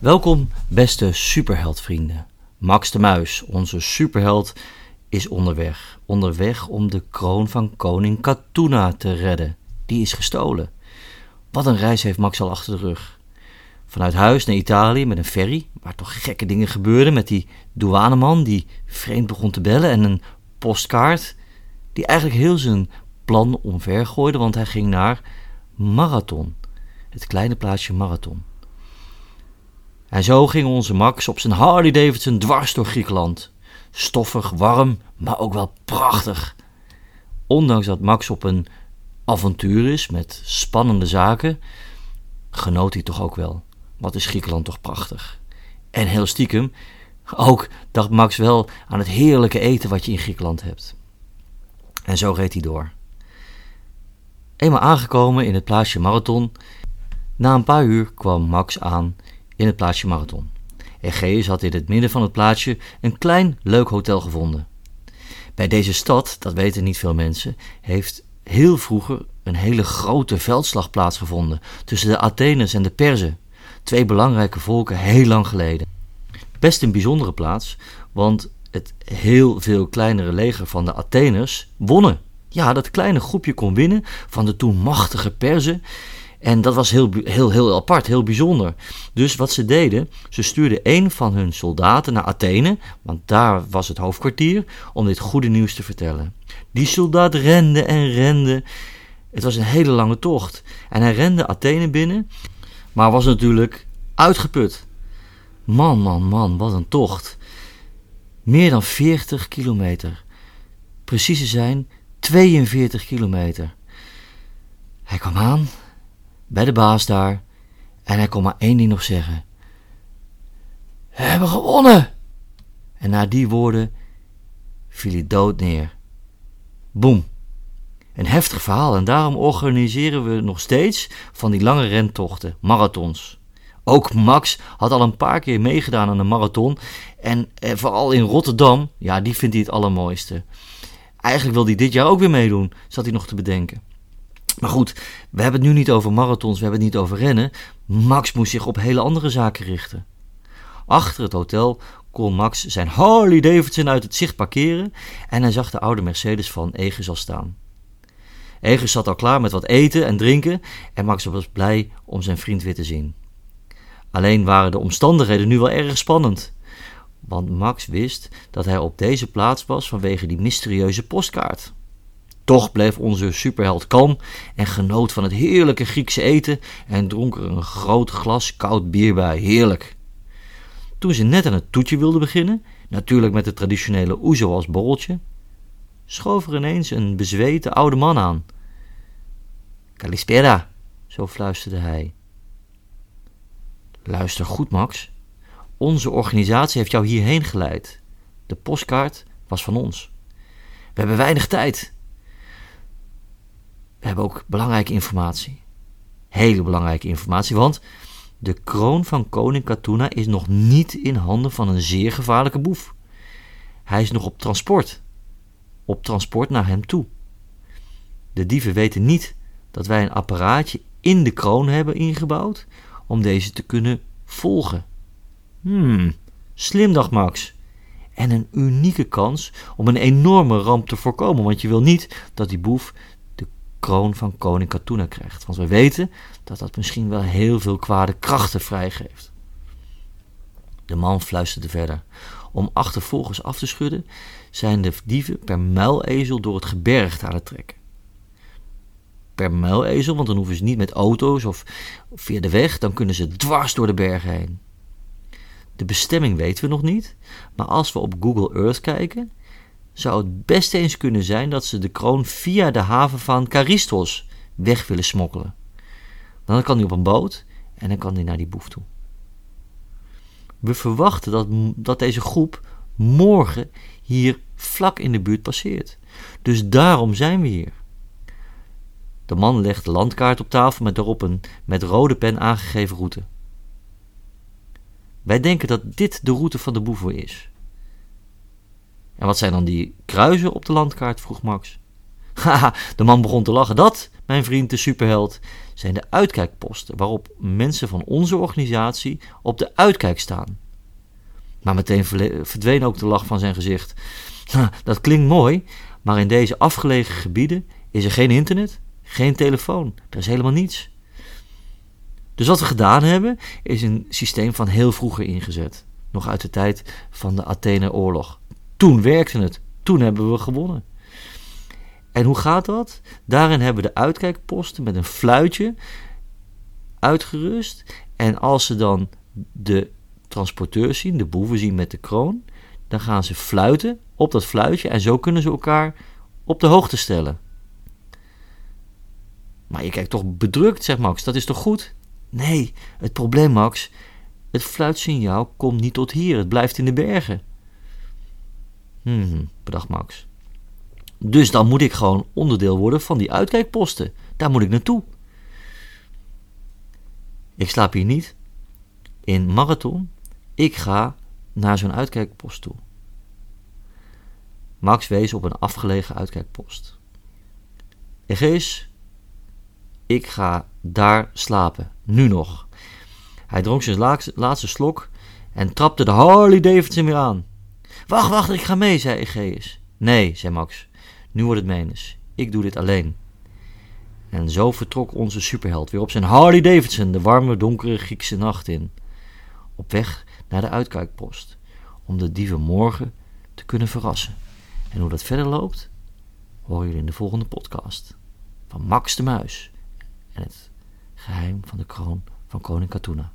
Welkom, beste superheldvrienden. Max de Muis, onze superheld, is onderweg. Onderweg om de kroon van koning Katuna te redden. Die is gestolen. Wat een reis heeft Max al achter de rug. Vanuit huis naar Italië met een ferry, waar toch gekke dingen gebeurden met die douaneman die vreemd begon te bellen en een postkaart die eigenlijk heel zijn plan omvergooide, want hij ging naar Marathon, het kleine plaatsje Marathon. En zo ging onze Max op zijn Harley Davidson dwars door Griekenland. Stoffig, warm, maar ook wel prachtig. Ondanks dat Max op een avontuur is met spannende zaken, genoot hij toch ook wel. Wat is Griekenland toch prachtig. En heel stiekem, ook dacht Max wel aan het heerlijke eten wat je in Griekenland hebt. En zo reed hij door. Eenmaal aangekomen in het plaatsje Marathon, na een paar uur kwam Max aan in het plaatsje Marathon. Egeus had in het midden van het plaatsje een klein leuk hotel gevonden. Bij deze stad, dat weten niet veel mensen, heeft heel vroeger een hele grote veldslag plaatsgevonden tussen de Atheners en de Perzen, twee belangrijke volken heel lang geleden. Best een bijzondere plaats, want het heel veel kleinere leger van de Atheners wonnen. Ja, dat kleine groepje kon winnen van de toen machtige Perzen en dat was heel, heel, heel apart, heel bijzonder. Dus wat ze deden, ze stuurden een van hun soldaten naar Athene, want daar was het hoofdkwartier, om dit goede nieuws te vertellen. Die soldaat rende en rende. Het was een hele lange tocht. En hij rende Athene binnen, maar was natuurlijk uitgeput. Man, man, man, wat een tocht. Meer dan 40 kilometer. Precies te zijn 42 kilometer. Hij kwam aan bij de baas daar en hij kon maar één ding nog zeggen. We hebben gewonnen! En na die woorden viel hij dood neer. Boem! Een heftig verhaal en daarom organiseren we nog steeds van die lange rentochten, marathons. Ook Max had al een paar keer meegedaan aan een marathon. En eh, vooral in Rotterdam, ja, die vindt hij het allermooiste. Eigenlijk wil hij dit jaar ook weer meedoen, zat hij nog te bedenken. Maar goed, we hebben het nu niet over marathons, we hebben het niet over rennen. Max moest zich op hele andere zaken richten. Achter het hotel kon Max zijn Harley Davidson uit het zicht parkeren en hij zag de oude Mercedes van Eges al staan. Eges zat al klaar met wat eten en drinken en Max was blij om zijn vriend weer te zien. Alleen waren de omstandigheden nu wel erg spannend. Want Max wist dat hij op deze plaats was vanwege die mysterieuze postkaart. Toch bleef onze superheld kalm en genoot van het heerlijke Griekse eten en dronk er een groot glas koud bier bij. Heerlijk. Toen ze net aan het toetje wilde beginnen, natuurlijk met de traditionele oezo als borreltje, schoof er ineens een bezweten oude man aan. Kalispera, zo fluisterde hij. Luister goed, Max. Onze organisatie heeft jou hierheen geleid. De postkaart was van ons. We hebben weinig tijd. We hebben ook belangrijke informatie. Hele belangrijke informatie, want de kroon van koning Katuna is nog niet in handen van een zeer gevaarlijke boef. Hij is nog op transport. Op transport naar hem toe. De dieven weten niet dat wij een apparaatje in de kroon hebben ingebouwd om deze te kunnen volgen. Hmm, slim dacht Max. En een unieke kans om een enorme ramp te voorkomen, want je wil niet dat die boef kroon van koning Katuna krijgt. Want we weten dat dat misschien wel heel veel kwade krachten vrijgeeft. De man fluisterde verder. Om achtervolgers af te schudden, zijn de dieven per muilezel door het gebergte aan het trekken. Per muilezel, want dan hoeven ze niet met auto's of via de weg, dan kunnen ze dwars door de bergen heen. De bestemming weten we nog niet, maar als we op Google Earth kijken, zou het best eens kunnen zijn dat ze de kroon via de haven van Charistos weg willen smokkelen. Dan kan hij op een boot en dan kan hij naar die boef toe. We verwachten dat, dat deze groep morgen hier vlak in de buurt passeert. Dus daarom zijn we hier. De man legt de landkaart op tafel met daarop een met rode pen aangegeven route. Wij denken dat dit de route van de boeven is. En wat zijn dan die kruisen op de landkaart? vroeg Max. Haha, de man begon te lachen. Dat mijn vriend de superheld, zijn de uitkijkposten waarop mensen van onze organisatie op de uitkijk staan. Maar meteen verdween ook de lach van zijn gezicht. Dat klinkt mooi, maar in deze afgelegen gebieden is er geen internet, geen telefoon, er is helemaal niets. Dus wat we gedaan hebben, is een systeem van heel vroeger ingezet. Nog uit de tijd van de Athene-oorlog. Toen werkte het, toen hebben we gewonnen. En hoe gaat dat? Daarin hebben we de uitkijkposten met een fluitje uitgerust. En als ze dan de transporteurs zien, de boeven zien met de kroon, dan gaan ze fluiten op dat fluitje en zo kunnen ze elkaar op de hoogte stellen. Maar je kijkt toch bedrukt, zegt Max, dat is toch goed? Nee, het probleem, Max, het fluitsignaal komt niet tot hier, het blijft in de bergen. Hmm, bedacht Max. Dus dan moet ik gewoon onderdeel worden van die uitkijkposten. Daar moet ik naartoe. Ik slaap hier niet. In marathon. Ik ga naar zo'n uitkijkpost toe. Max wees op een afgelegen uitkijkpost. Egees, ik ga daar slapen. Nu nog. Hij dronk zijn laatste slok en trapte de Harley Davidson weer aan. Wacht, wacht, ik ga mee, zei Egeus. Nee, zei Max. Nu wordt het menens. Ik doe dit alleen. En zo vertrok onze superheld weer op zijn Harley Davidson de warme, donkere Griekse nacht in. Op weg naar de uitkijkpost. Om de dieven morgen te kunnen verrassen. En hoe dat verder loopt, horen jullie in de volgende podcast. Van Max de Muis en het geheim van de kroon van koning Katuna.